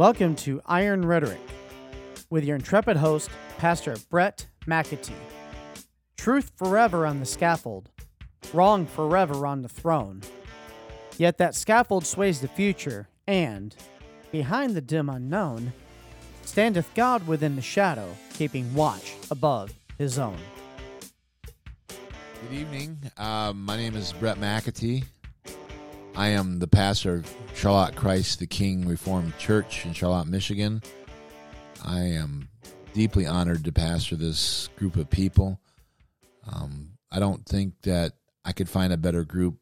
Welcome to Iron Rhetoric with your intrepid host, Pastor Bret McAtee. Truth forever on the scaffold, wrong forever on the throne. Yet that scaffold sways the future, and, behind the dim unknown, standeth God within the shadow, keeping watch above his own. Good evening. Uh, my name is Bret McAtee. I am the pastor of Charlotte Christ the King Reformed Church in Charlotte, Michigan. I am deeply honored to pastor this group of people. Um, I don't think that I could find a better group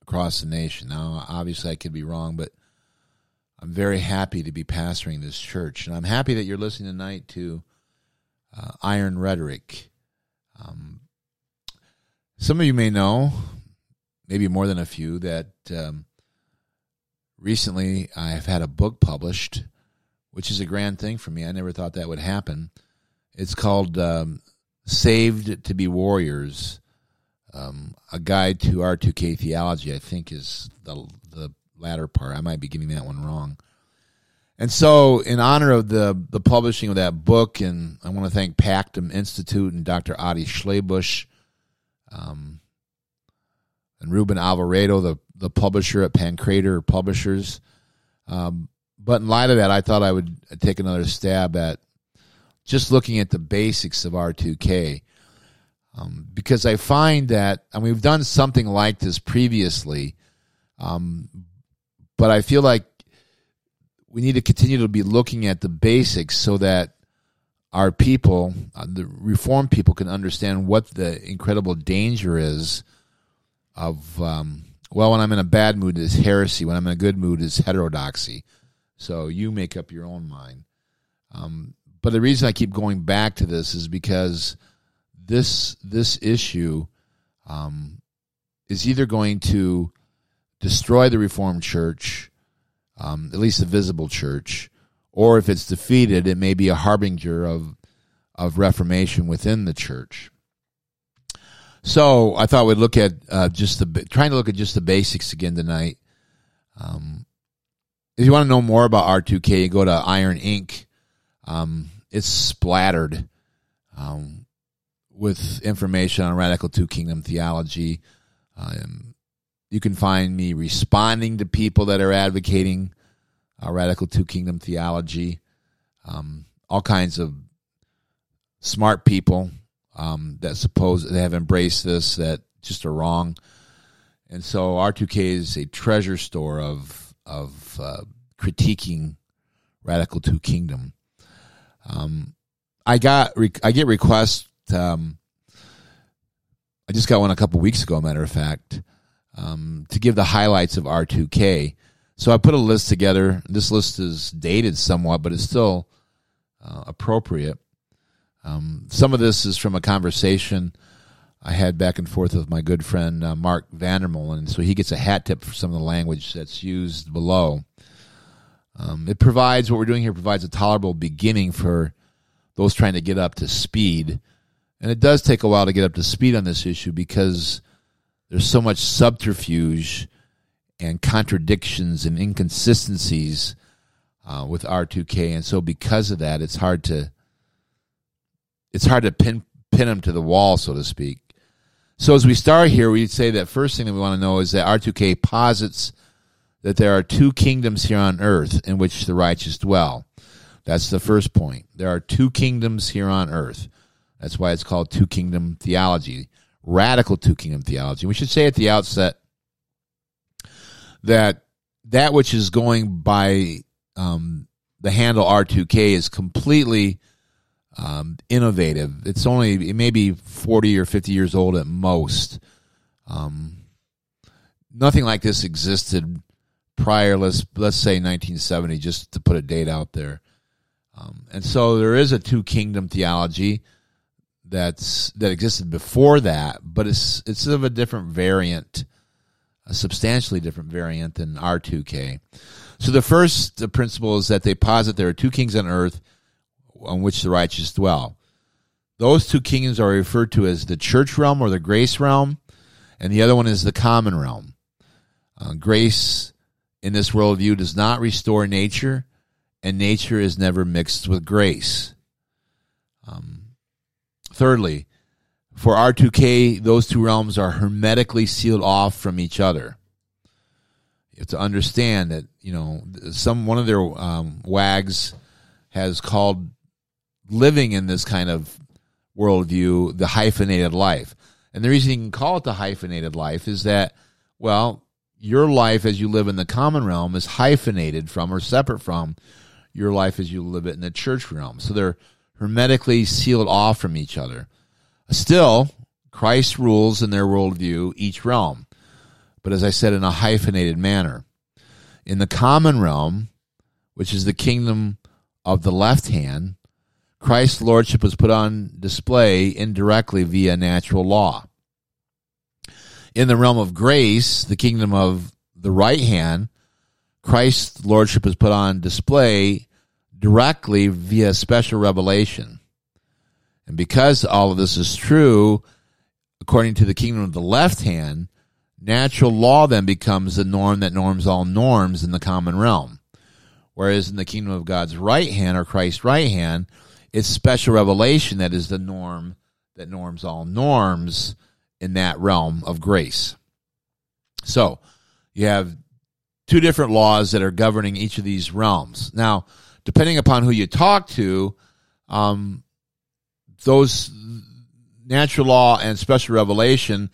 across the nation. Now, obviously, I could be wrong, but I'm very happy to be pastoring this church. And I'm happy that you're listening tonight to uh, Iron Rhetoric. Um, some of you may know, maybe more than a few, that um, recently I've had a book published, which is a grand thing for me. I never thought that would happen. It's called um, Saved to Be Warriors, um, a guide to R2K theology, I think is the, the latter part. I might be getting that one wrong. And so, in honor of the, the publishing of that book, and I want to thank Pactum Institute and Dr. Adi Schlebusch, um, and Ruben Alvarado, the, the publisher at Pancrator Publishers. Um, but in light of that, I thought I would take another stab at just looking at the basics of R2K. Um, because I find that, and we've done something like this previously, um, but I feel like we need to continue to be looking at the basics so that our people, uh, the reformed people, can understand what the incredible danger is of um, well, when I'm in a bad mood, it's heresy. When I'm in a good mood, it's heterodoxy. So you make up your own mind. Um, but the reason I keep going back to this is because this this issue um, is either going to destroy the Reformed Church, um, at least the visible church, or if it's defeated, it may be a harbinger of of reformation within the church. So I thought we'd look at uh, just the trying to look at just the basics again tonight. Um, if you want to know more about R2K, you go to Iron Ink. Um, it's splattered um, with information on Radical Two Kingdom theology. Um, you can find me responding to people that are advocating uh, Radical Two Kingdom theology. Um, all kinds of smart people um, that suppose they have embraced this that just are wrong. And so R2K is a treasure store of of uh, critiquing radical two kingdom. Um, I got I get requests. Um, I just got one a couple weeks ago. Matter of fact, um, to give the highlights of R2K. So I put a list together. This list is dated somewhat, but it's still uh, appropriate. Um, some of this is from a conversation I had back and forth with my good friend uh, Mark Vandermolen, and so he gets a hat tip for some of the language that's used below. Um, it provides what we're doing here provides a tolerable beginning for those trying to get up to speed, and it does take a while to get up to speed on this issue because there's so much subterfuge and contradictions and inconsistencies uh, with R2K, and so because of that, it's hard to it's hard to pin pin them to the wall, so to speak. So as we start here, we'd say that first thing that we want to know is that R2K posits that there are two kingdoms here on earth in which the righteous dwell. That's the first point. There are two kingdoms here on earth. That's why it's called two kingdom theology, radical two kingdom theology. We should say at the outset that that which is going by um, the handle R2K is completely um, innovative. It's only it may be forty or fifty years old at most. Um, nothing like this existed prior. Let's let's say 1970, just to put a date out there. Um, and so there is a two kingdom theology that's that existed before that, but it's it's of a different variant, a substantially different variant than R2K. So the first principle is that they posit there are two kings on earth on which the righteous dwell. Those two kingdoms are referred to as the church realm or the grace realm, and the other one is the common realm. Uh, grace in this worldview does not restore nature, and nature is never mixed with grace. Um, thirdly, for R2K, those two realms are hermetically sealed off from each other. You have to understand that you know some one of their um, wags has called living in this kind of worldview the hyphenated life, and the reason you can call it the hyphenated life is that well, your life as you live in the common realm is hyphenated from or separate from your life as you live it in the church realm. So they're hermetically sealed off from each other. Still, Christ rules in their worldview each realm, but as I said, in a hyphenated manner. In the common realm, which is the kingdom of the left hand, Christ's lordship was put on display indirectly via natural law. In the realm of grace, the kingdom of the right hand, Christ's lordship is put on display directly via special revelation. And because all of this is true, according to the kingdom of the left hand, natural law then becomes the norm that norms all norms in the common realm. Whereas in the kingdom of God's right hand or Christ's right hand, it's special revelation that is the norm that norms all norms in that realm of grace. So you have two different laws that are governing each of these realms. Now, depending upon who you talk to, um, those natural law and special revelation,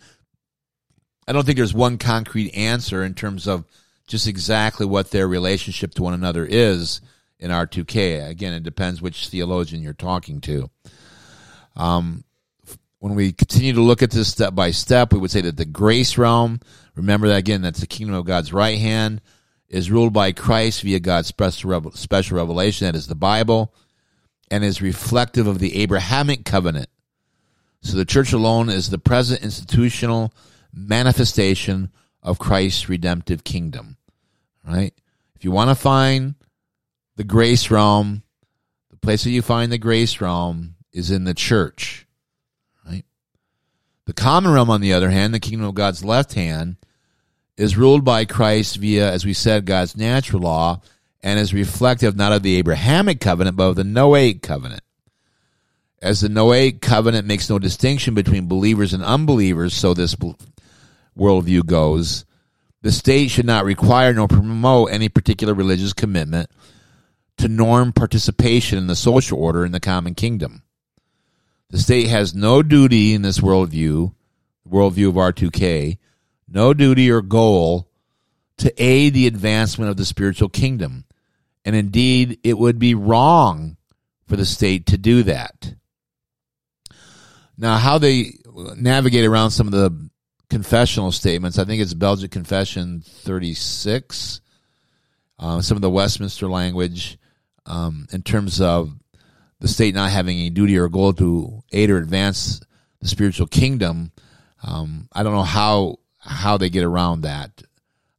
I don't think there's one concrete answer in terms of just exactly what their relationship to one another is in R2K. Again, it depends which theologian you're talking to. Um, when we continue to look at this step by step, we would say that the grace realm, remember that again, that's the kingdom of God's right hand, is ruled by Christ via God's special revelation, that is the Bible and is reflective of the Abrahamic covenant. So the church alone is the present institutional manifestation of Christ's redemptive kingdom. Right? If you want to find the grace realm, the place that you find the grace realm is in the church. Right? The common realm, on the other hand, the kingdom of God's left hand, is ruled by Christ via, as we said, God's natural law and is reflective not of the Abrahamic covenant, but of the Noahic covenant. As the Noahic covenant makes no distinction between believers and unbelievers, so this worldview goes, the state should not require nor promote any particular religious commitment to norm participation in the social order in the common kingdom. The state has no duty in this worldview, the worldview of R2K, no duty or goal to aid the advancement of the spiritual kingdom and indeed, it would be wrong for the state to do that. Now, how they navigate around some of the confessional statements, I think it's Belgic Confession 36, uh, some of the Westminster language um, in terms of the state not having a duty or goal to aid or advance the spiritual kingdom. Um, I don't know how how they get around that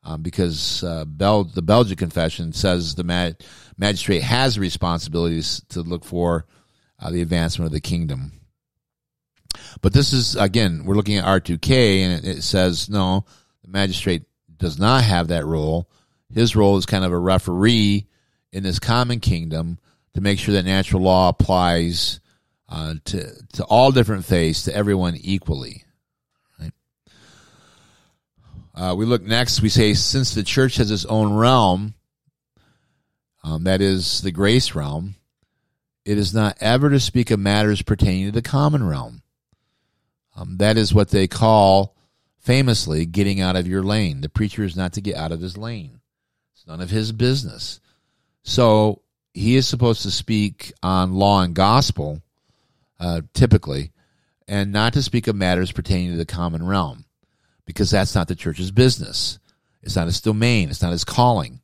um, because uh, Bel- the Belgian Confession says the ma- magistrate has responsibilities to look for uh, the advancement of the kingdom. But this is again, we're looking at R2K, and it, it says no, the magistrate does not have that role. His role is kind of a referee in this common kingdom to make sure that natural law applies uh, to to all different faiths to everyone equally. Uh, we look next, we say, since the church has its own realm, um, that is the grace realm, it is not ever to speak of matters pertaining to the common realm. Um, that is what they call, famously, getting out of your lane. The preacher is not to get out of his lane, it's none of his business. So he is supposed to speak on law and gospel, uh, typically, and not to speak of matters pertaining to the common realm because that's not the church's business. It's not its domain. It's not its calling.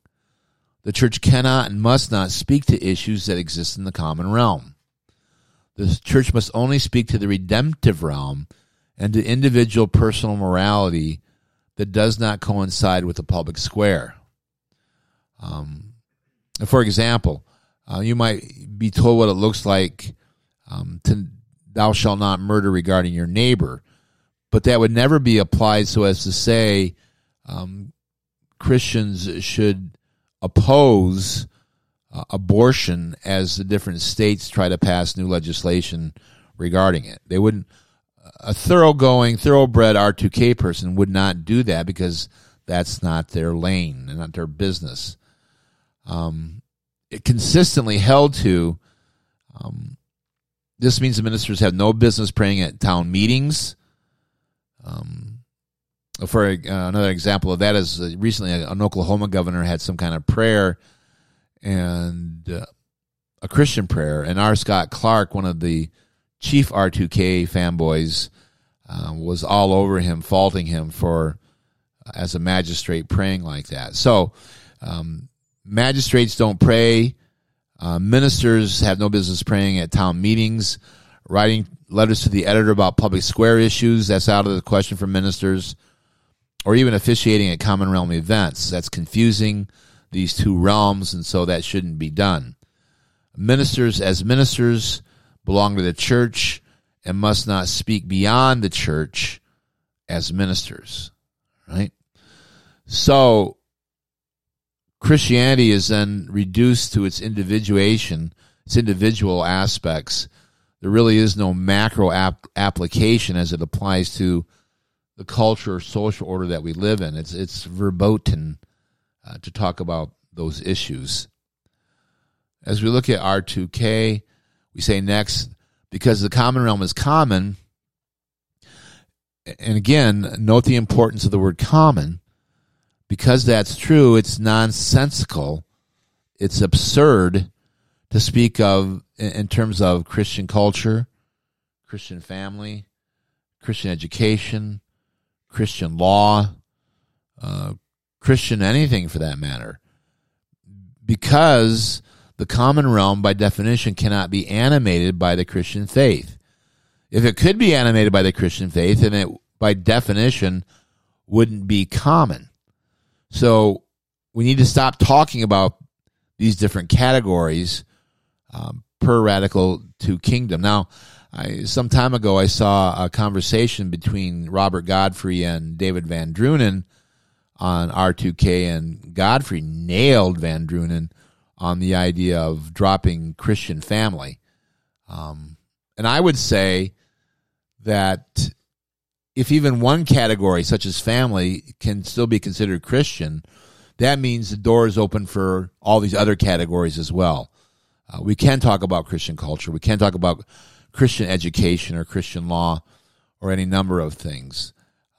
The church cannot and must not speak to issues that exist in the common realm. The church must only speak to the redemptive realm and to individual personal morality that does not coincide with the public square. Um, for example, uh, you might be told what it looks like um, to thou shalt not murder regarding your neighbor but that would never be applied so as to say um, Christians should oppose uh, abortion as the different states try to pass new legislation regarding it. They wouldn't a thoroughgoing, thoroughbred R2K person would not do that because that's not their lane and not their business. Um, it consistently held to. Um, this means the ministers have no business praying at town meetings. Um, for uh, another example of that is uh, recently an Oklahoma governor had some kind of prayer and uh, a Christian prayer, and R. Scott Clark, one of the chief R2K fanboys, uh, was all over him, faulting him for uh, as a magistrate praying like that. So, um, magistrates don't pray. Uh, ministers have no business praying at town meetings, writing letters to the editor about public square issues. That's out of the question for ministers, or even officiating at common realm events. That's confusing these two realms, and so that shouldn't be done. Ministers, as ministers, belong to the church and must not speak beyond the church as ministers, right? So Christianity is then reduced to its individuation, its individual aspects. There really is no macro ap- application as it applies to the culture or social order that we live in. It's it's verboten uh, to talk about those issues. As we look at R2K, we say next, because the common realm is common, and again, note the importance of the word common. Because that's true, it's nonsensical, it's absurd to speak of in terms of Christian culture, Christian family, Christian education, Christian law, uh, Christian anything for that matter. Because the common realm, by definition, cannot be animated by the Christian faith. If it could be animated by the Christian faith, then it, by definition, wouldn't be common. So we need to stop talking about these different categories um, per radical two kingdom. Now, I, some time ago, I saw a conversation between Robert Godfrey and David Van Drunen on R2K, and Godfrey nailed Van Drunen on the idea of dropping Christian family. Um, and I would say that if even one category, such as family, can still be considered Christian, that means the door is open for all these other categories as well. Uh, we can talk about Christian culture. We can talk about Christian education or Christian law or any number of things.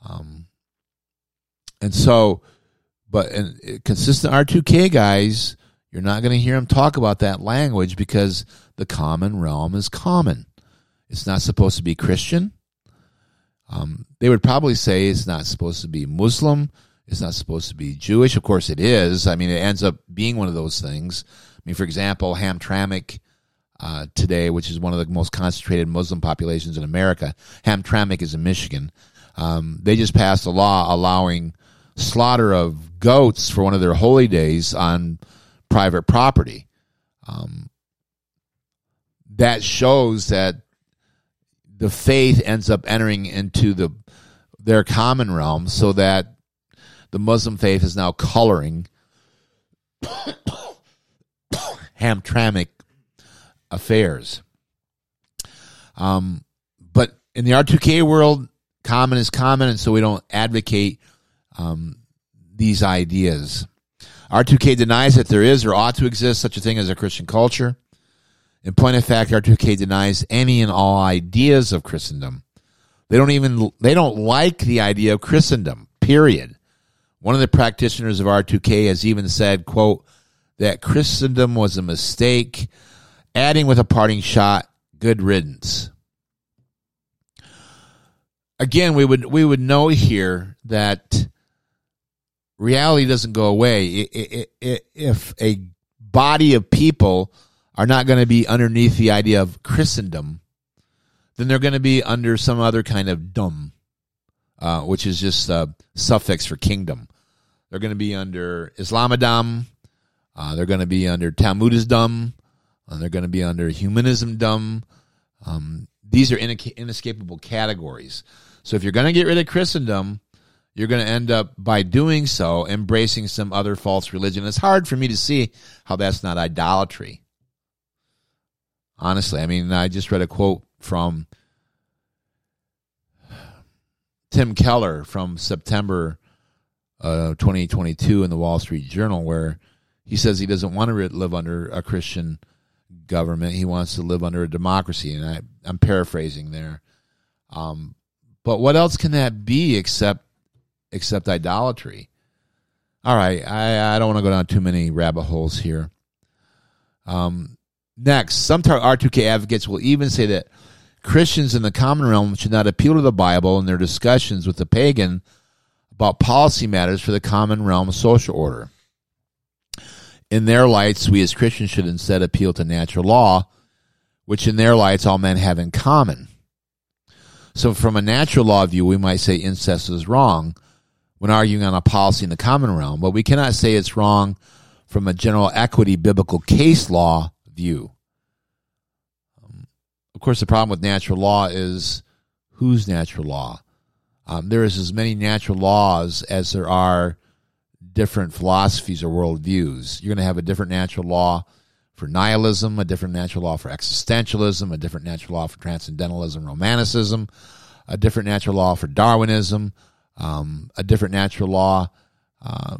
Um, and so, but and consistent R2K guys, you're not going to hear them talk about that language because the common realm is common. It's not supposed to be Christian. Um, they would probably say it's not supposed to be Muslim. It's not supposed to be Jewish. Of course, it is. I mean, it ends up being one of those things. I mean, for example, Hamtramck uh, today, which is one of the most concentrated Muslim populations in America, Hamtramck is in Michigan. Um, they just passed a law allowing slaughter of goats for one of their holy days on private property. Um, that shows that the faith ends up entering into the their common realm so that the Muslim faith is now coloring Hamtramck affairs. Um, but in the R2K world, common is common, and so we don't advocate um, these ideas. R2K denies that there is or ought to exist such a thing as a Christian culture. In point of fact, R2K denies any and all ideas of Christendom. They don't even they don't like the idea of Christendom. Period. One of the practitioners of R2K has even said, "quote that Christendom was a mistake," adding with a parting shot, "Good riddance." Again, we would we would know here that reality doesn't go away if a body of people are not going to be underneath the idea of Christendom, then they're going to be under some other kind of dumb, uh, which is just a suffix for kingdom. They're going to be under Islamadom. Uh, they're going to be under Talmudism. Uh, they're going to be under humanism dumb. Um, these are inescapable categories. So if you're going to get rid of Christendom, you're going to end up by doing so embracing some other false religion. It's hard for me to see how that's not idolatry. Honestly, I mean, I just read a quote from Tim Keller from September uh, 2022 in the Wall Street Journal, where he says he doesn't want to live under a Christian government. He wants to live under a democracy, and I, I'm paraphrasing there. Um, but what else can that be except except idolatry? All right, I, I don't want to go down too many rabbit holes here. Um, next, some R2K advocates will even say that Christians in the common realm should not appeal to the Bible in their discussions with the pagan about policy matters for the common realm social order. In their lights, we as Christians should instead appeal to natural law, which in their lights all men have in common. So, from a natural law view, we might say incest is wrong when arguing on a policy in the common realm, but we cannot say it's wrong from a general equity biblical case law view. Um, of course, the problem with natural law is whose natural law? Um, there is as many natural laws as there are different philosophies or worldviews. You're going to have a different natural law for nihilism, a different natural law for existentialism, a different natural law for transcendentalism, romanticism, a different natural law for Darwinism, um, a different natural law uh,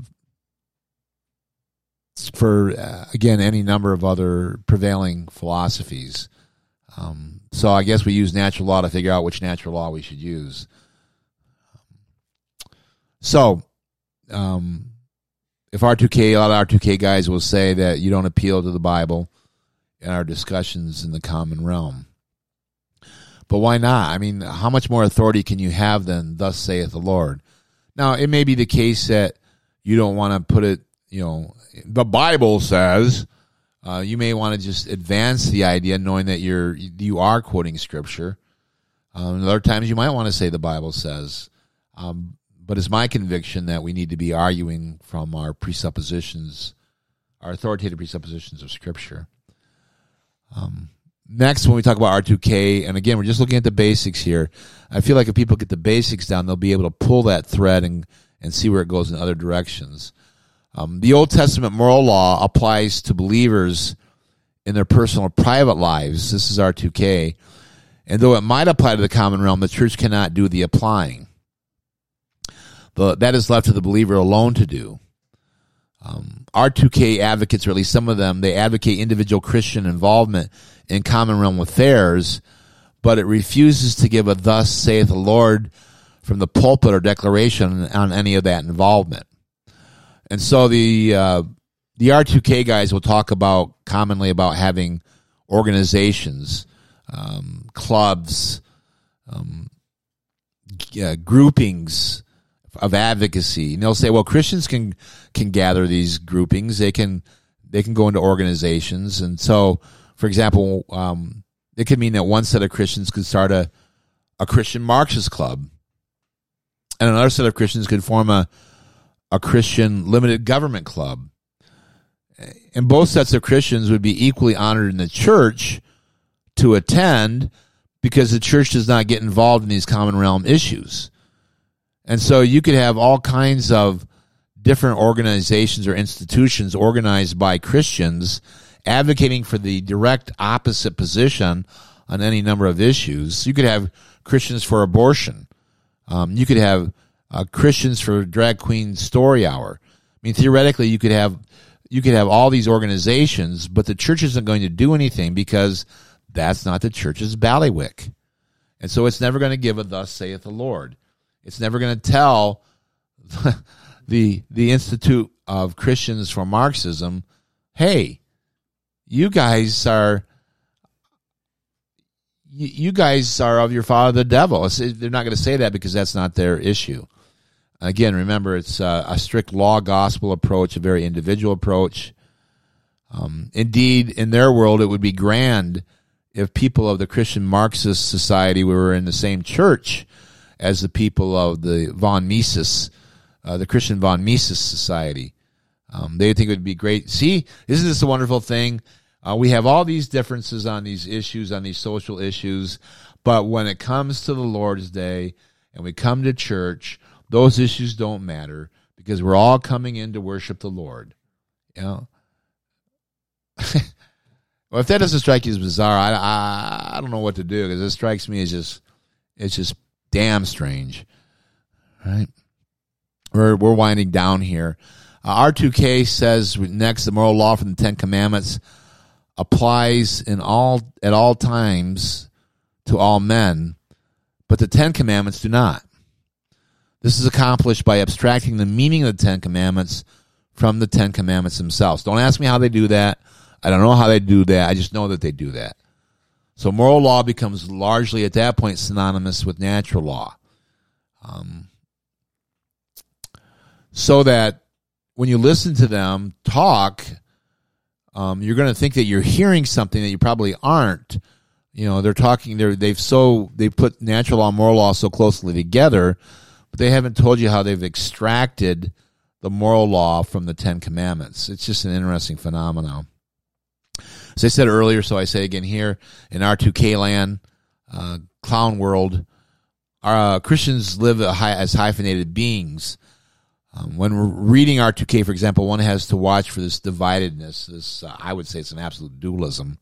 for, uh, again, any number of other prevailing philosophies. Um, so I guess we use natural law to figure out which natural law we should use. So, um, if R2K, a lot of R2K guys will say that you don't appeal to the Bible in our discussions in the common realm. But why not? I mean, how much more authority can you have than thus saith the Lord? Now, it may be the case that you don't want to put it, you know, the Bible says. Uh, you may want to just advance the idea, knowing that you're you are quoting scripture. Um, other times, you might want to say the Bible says. Um, but it's my conviction that we need to be arguing from our presuppositions, our authoritative presuppositions of Scripture. Um, next, when we talk about R2K, and again, we're just looking at the basics here. I feel like if people get the basics down, they'll be able to pull that thread and, and see where it goes in other directions. Um, the Old Testament moral law applies to believers in their personal private lives. This is R2K. And though it might apply to the common realm, the church cannot do the applying. But that is left to the believer alone to do. Um, R2K advocates, or at least some of them, they advocate individual Christian involvement in common realm affairs, but it refuses to give a thus saith the Lord from the pulpit or declaration on any of that involvement. And so the uh, the R2K guys will talk about commonly about having organizations, um, clubs, um, uh, groupings, of advocacy. And they'll say, well, Christians can can gather these groupings. They can they can go into organizations, and so, for example, um, it could mean that one set of Christians could start a a Christian Marxist club, and another set of Christians could form a a Christian limited government club. And both sets of Christians would be equally honored in the church to attend because the church does not get involved in these common realm issues. And so you could have all kinds of different organizations or institutions organized by Christians advocating for the direct opposite position on any number of issues. You could have Christians for abortion. Um, you could have uh, Christians for drag queen story hour. I mean, theoretically, you could have you could have all these organizations, but the church isn't going to do anything because that's not the church's bailiwick, and so it's never going to give a "Thus saith the Lord." It's never going to tell the the Institute of Christians for Marxism, "Hey, you guys are you, guys are of your father the devil." They're not going to say that because that's not their issue. Again, remember it's a, a strict law gospel approach, a very individual approach. Um, indeed, in their world, it would be grand if people of the Christian Marxist society were in the same church as the people of the von Mises, uh, the Christian von Mises Society. Um, they think it would be great. See, isn't this a wonderful thing? Uh, we have all these differences on these issues, on these social issues, but when it comes to the Lord's Day and we come to church, those issues don't matter because we're all coming in to worship the Lord. You know. well, if that doesn't strike you as bizarre, I I, I don't know what to do because it strikes me as just it's just damn strange, right? We're we're winding down here. Uh, R2K says next the moral law from the Ten Commandments applies in all at all times to all men, but the Ten Commandments do not. This is accomplished by abstracting the meaning of the Ten Commandments from the Ten Commandments themselves. Don't ask me how they do that. I don't know how they do that. I just know that they do that. So moral law becomes largely at that point synonymous with natural law. Um, so that when you listen to them talk, um, you're going to think that you're hearing something that you probably aren't. You know, they're talking. They're they've so they put natural law and moral law so closely together, but they haven't told you how they've extracted the moral law from the Ten Commandments. It's just an interesting phenomenon. As I said earlier, so I say again here in R2K land, uh, clown world, our uh, Christians live high, as hyphenated beings. Um, when we're reading R2K, for example, one has to watch for this dividedness. This, uh, I would say, it's an absolute dualism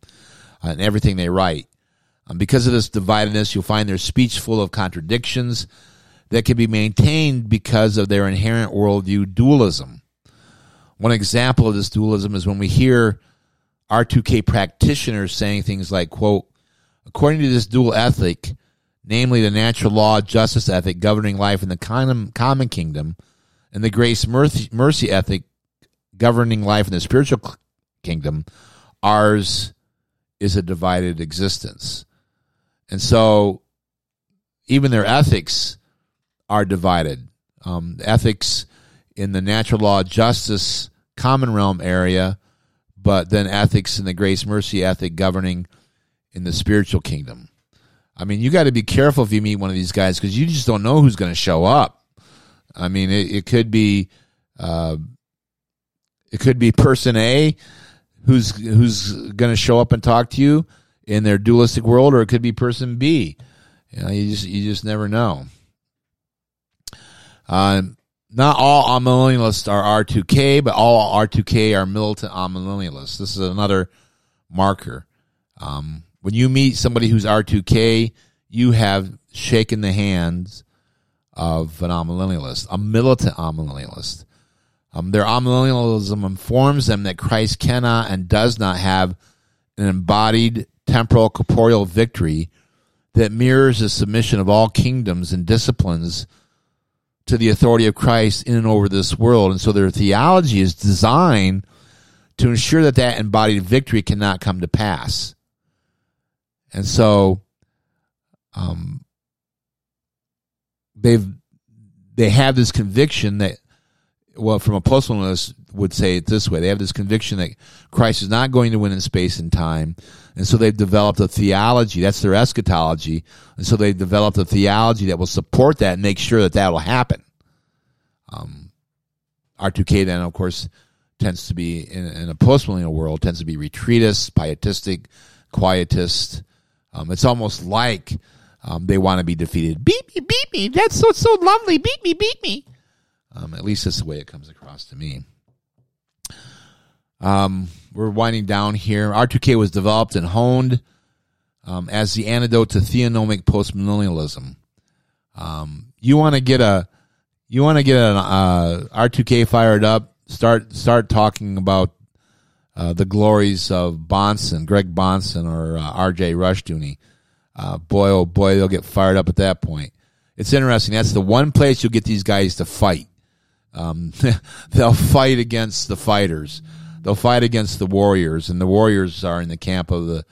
uh, in everything they write. Um, because of this dividedness, you'll find their speech full of contradictions that can be maintained because of their inherent worldview dualism. One example of this dualism is when we hear R2K practitioners saying things like, quote, according to this dual ethic, namely the natural law justice ethic governing life in the common kingdom – and the grace mercy, mercy ethic governing life in the spiritual kingdom, ours is a divided existence. And so even their ethics are divided. Um, ethics in the natural law, justice, common realm area, but then ethics in the grace mercy ethic governing in the spiritual kingdom. I mean, you got to be careful if you meet one of these guys because you just don't know who's going to show up. I mean, it, it could be uh, it could be person A who's who's going to show up and talk to you in their dualistic world, or it could be person B. You know, you just you just never know. Uh, not all amillennialists are R2K, but all R2K are militant amillennialists. This is another marker. Um, when you meet somebody who's R2K, you have shaken the hands of an amillennialist, a militant amillennialist. Um, their amillennialism informs them that Christ cannot and does not have an embodied temporal corporeal victory that mirrors the submission of all kingdoms and disciplines to the authority of Christ in and over this world. And so their theology is designed to ensure that that embodied victory cannot come to pass. And so, um, they've they have this conviction that well from a postmillennialist would say it this way they have this conviction that christ is not going to win in space and time and so they've developed a theology that's their eschatology and so they've developed a theology that will support that and make sure that that will happen um, r2k then of course tends to be in, in a postmillennial world tends to be retreatist pietistic quietist um, it's almost like um, they want to be defeated. Beat me, beat me. That's so so lovely. Beat me, beat me. Um, at least that's the way it comes across to me. Um, we're winding down here. R2K was developed and honed um, as the antidote to theonomic postmillennialism. Um, you want to get a you want to get an uh, R2K fired up. Start start talking about uh, the glories of Bahnsen, Greg Bahnsen, or uh, R.J. Rushdoony uh, boy, oh boy, they'll get fired up at that point. It's interesting. That's the one place you'll get these guys to fight. Um, they'll fight against the fighters. They'll fight against the warriors, and the warriors are in the camp of the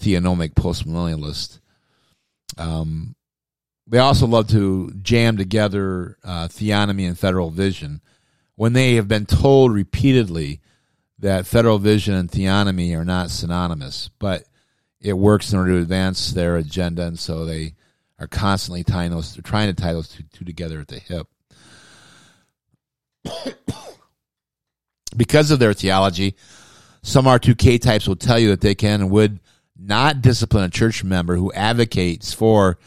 theonomic postmillennialist. Um, they also love to jam together uh, theonomy and federal vision when they have been told repeatedly that federal vision and theonomy are not synonymous. But it works in order to advance their agenda, and so they are constantly tying those. Trying to tie those two, two together at the hip. Because of their theology, some R2K types will tell you that they can and would not discipline a church member who advocates for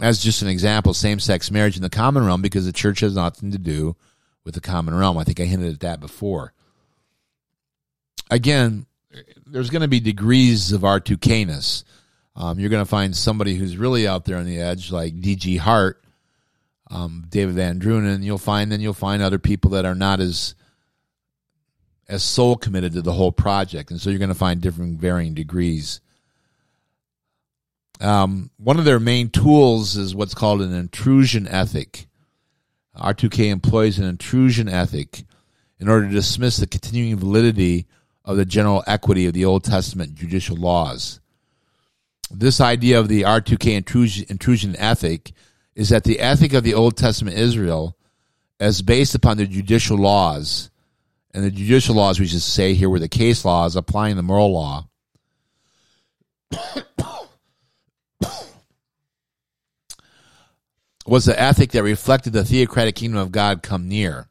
as just an example, same sex marriage in the common realm because the church has nothing to do with the common realm. I think I hinted at that before. Again, there's going to be degrees of R2Kness. Um, you're going to find somebody who's really out there on the edge, like D.G. Hart, um, David Van Drunen. You'll find then you'll find other people that are not as as soul committed to the whole project, and so you're going to find different varying degrees. Um, one of their main tools is what's called an intrusion ethic. R2K employs an intrusion ethic in order to dismiss the continuing validity of the general equity of the Old Testament judicial laws. This idea of the R2K intrusion, intrusion ethic is that the ethic of the Old Testament Israel is based upon the judicial laws. And the judicial laws, we should say here, were the case laws applying the moral law. was the ethic that reflected the theocratic kingdom of God come near.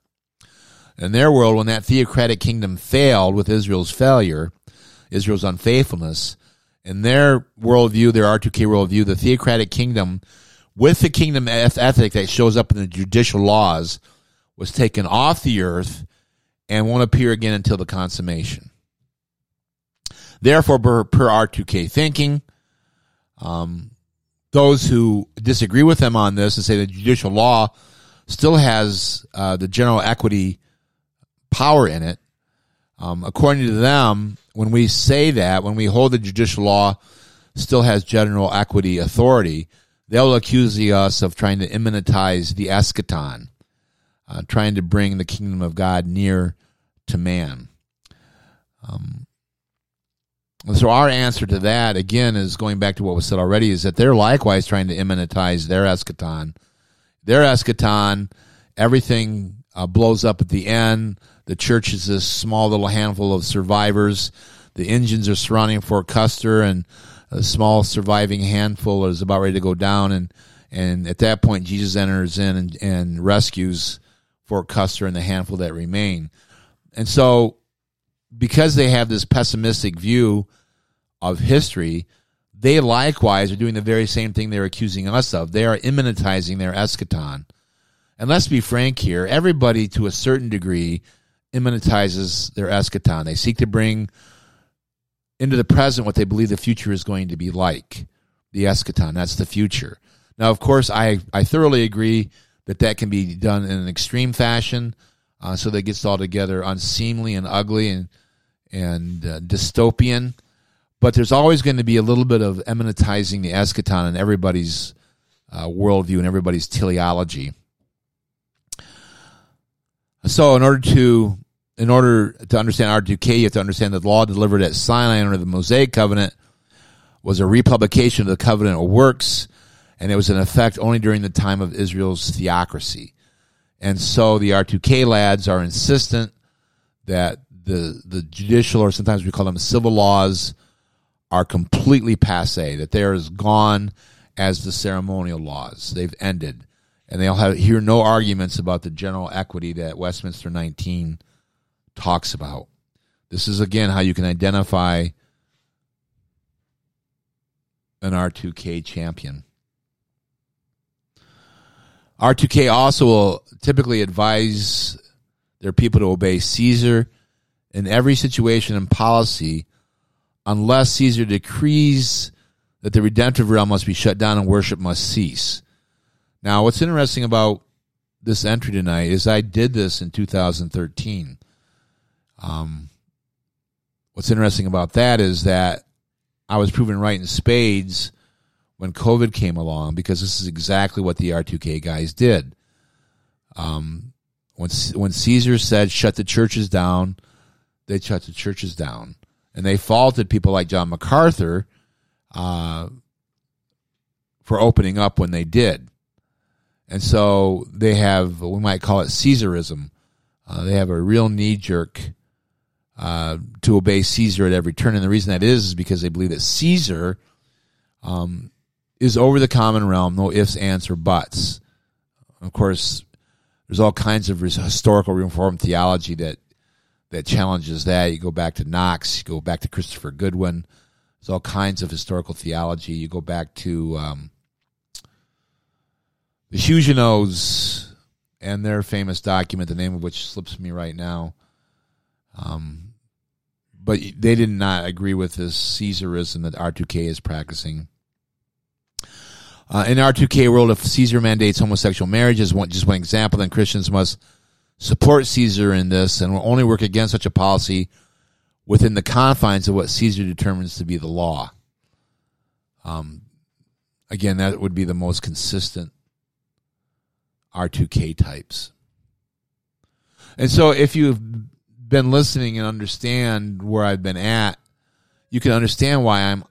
In their world, when that theocratic kingdom failed with Israel's failure, Israel's unfaithfulness, in their worldview, their R2K worldview, the theocratic kingdom, with the kingdom ethic that shows up in the judicial laws, was taken off the earth and won't appear again until the consummation. Therefore, per, per R2K thinking, um, those who disagree with them on this and say the judicial law still has uh, the general equity power in it. Um, according to them, when we say that, when we hold the judicial law still has general equity authority, they'll accuse us of trying to immanentize the eschaton, uh, trying to bring the kingdom of God near to man. Um, so our answer to that again is going back to what was said already is that they're likewise trying to immanentize their eschaton. Their eschaton, everything uh, blows up at the end. The church is this small little handful of survivors. The engines are surrounding Fort Custer, and a small surviving handful is about ready to go down. And and at that point, Jesus enters in and, and rescues Fort Custer and the handful that remain. And so because they have this pessimistic view of history, they likewise are doing the very same thing they're accusing us of. They are immanentizing their eschaton. And let's be frank here everybody, to a certain degree, immanentizes their eschaton. They seek to bring into the present what they believe the future is going to be like. The eschaton, that's the future. Now, of course, I, I thoroughly agree that that can be done in an extreme fashion uh, so that it gets all together unseemly and ugly and and uh, dystopian, but there's always going to be a little bit of immanentizing the eschaton in everybody's uh, worldview and everybody's teleology. So, in order to in order to understand R2K, you have to understand that the law delivered at Sinai under the Mosaic covenant was a republication of the covenant of works, and it was in effect only during the time of Israel's theocracy. And so the R2K lads are insistent that the the judicial or sometimes we call them civil laws are completely passe that they're as gone as the ceremonial laws. They've ended. And they'll have hear no arguments about the general equity that Westminster 19 talks about. This is again how you can identify an R2K champion R2K also will typically advise their people to obey Caesar in every situation and policy unless Caesar decrees that the redemptive realm must be shut down and worship must cease. Now, what's interesting about this entry tonight is I did this in 2013. Um, what's interesting about that is that I was proven right in spades when COVID came along because this is exactly what the R2K guys did. Um, when when Caesar said shut the churches down, they shut the churches down. And they faulted people like John MacArthur uh, for opening up when they did. And so they have, we might call it Caesarism. Uh, they have a real knee jerk uh, to obey Caesar at every turn. And the reason that is is because they believe that Caesar um, is over the common realm, no ifs, ands, or buts. Of course, there's all kinds of historical reform theology that that challenges that. You go back to Knox, you go back to Christopher Goodwin. There's all kinds of historical theology. You go back to um, the Huguenots and their famous document, the name of which slips me right now. Um, but they did not agree with this Caesarism that R2K is practicing. Uh, in R2K world, if Caesar mandates homosexual marriage as one, just one example, then Christians must support Caesar in this and will only work against such a policy within the confines of what Caesar determines to be the law. Um, again, that would be the most consistent R2K types. And so if you've been listening and understand where I've been at, you can understand why I'm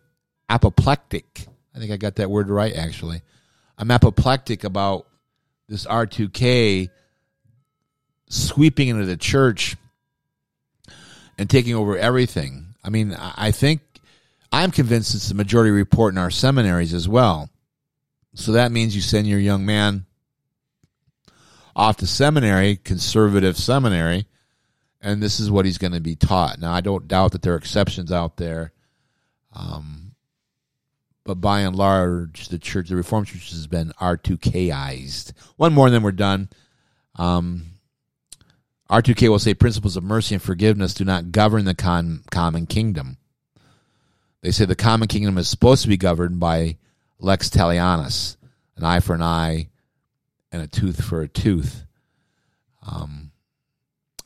apoplectic. I think I got that word right, actually. I'm apoplectic about this R2K sweeping into the church and taking over everything. I mean, I think I'm convinced it's the majority report in our seminaries as well. So that means you send your young man off to seminary, conservative seminary, and this is what he's going to be taught. Now, I don't doubt that there are exceptions out there, um, but by and large, the church, the Reformed Church, has been R2Kized. One more, and then we're done. Um, R2K will say principles of mercy and forgiveness do not govern the con- common kingdom. They say the common kingdom is supposed to be governed by lex talionis, an eye for an eye and a tooth for a tooth. Um,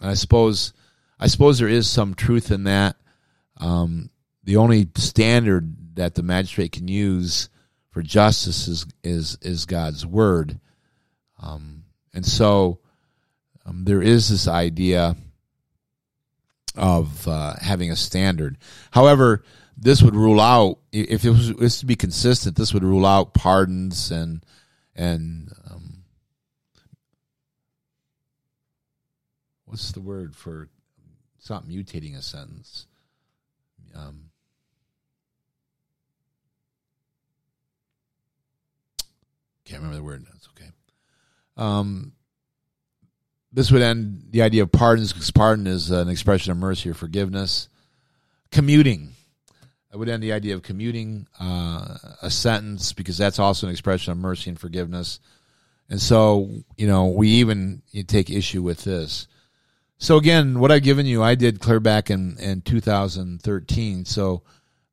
and I suppose, I suppose there is some truth in that. Um, the only standard that the magistrate can use for justice is is is God's word, um, and so um, there is this idea of uh, having a standard. However, this would rule out if it was, was, to be consistent. This would rule out pardons and and um, what's the word for it's not mutating a sentence. Um, can't remember the word. That's okay. Um, this would end the idea of pardons because pardon is an expression of mercy or forgiveness. Commuting. I would end the idea of commuting uh, a sentence because that's also an expression of mercy and forgiveness. And so, you know, we even take issue with this. So again, what I've given you, I did clear back in, in 2013. So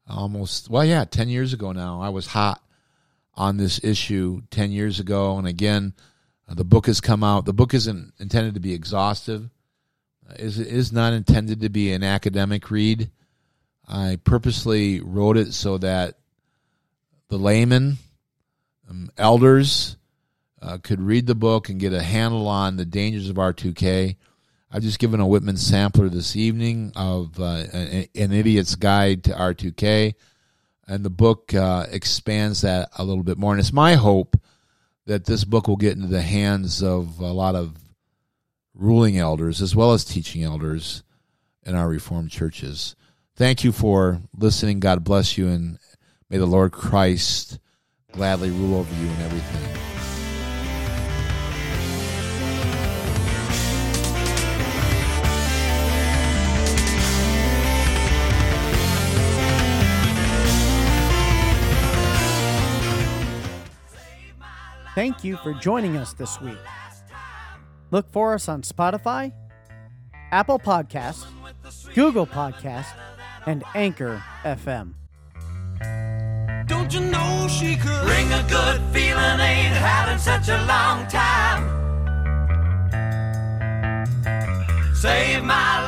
almost, well, yeah, 10 years ago now, I was hot on this issue 10 years ago. And again, uh, the book has come out. The book isn't intended to be exhaustive. Uh, is is not intended to be an academic read. I purposely wrote it so that the layman, um, elders, uh, could read the book and get a handle on the dangers of R2K. I've just given a Whitman sampler this evening of uh, an, an, Idiot's Guide to R2K, and the book uh, expands that a little bit more. And it's my hope that this book will get into the hands of a lot of ruling elders as well as teaching elders in our Reformed churches. Thank you for listening. God bless you, and may the Lord Christ gladly rule over you in everything. Thank you for joining us this week. Look for us on Spotify, Apple Podcasts, Google Podcasts, and Anchor FM. Don't you know she could bring a good feeling ain't had in such a long time? Save my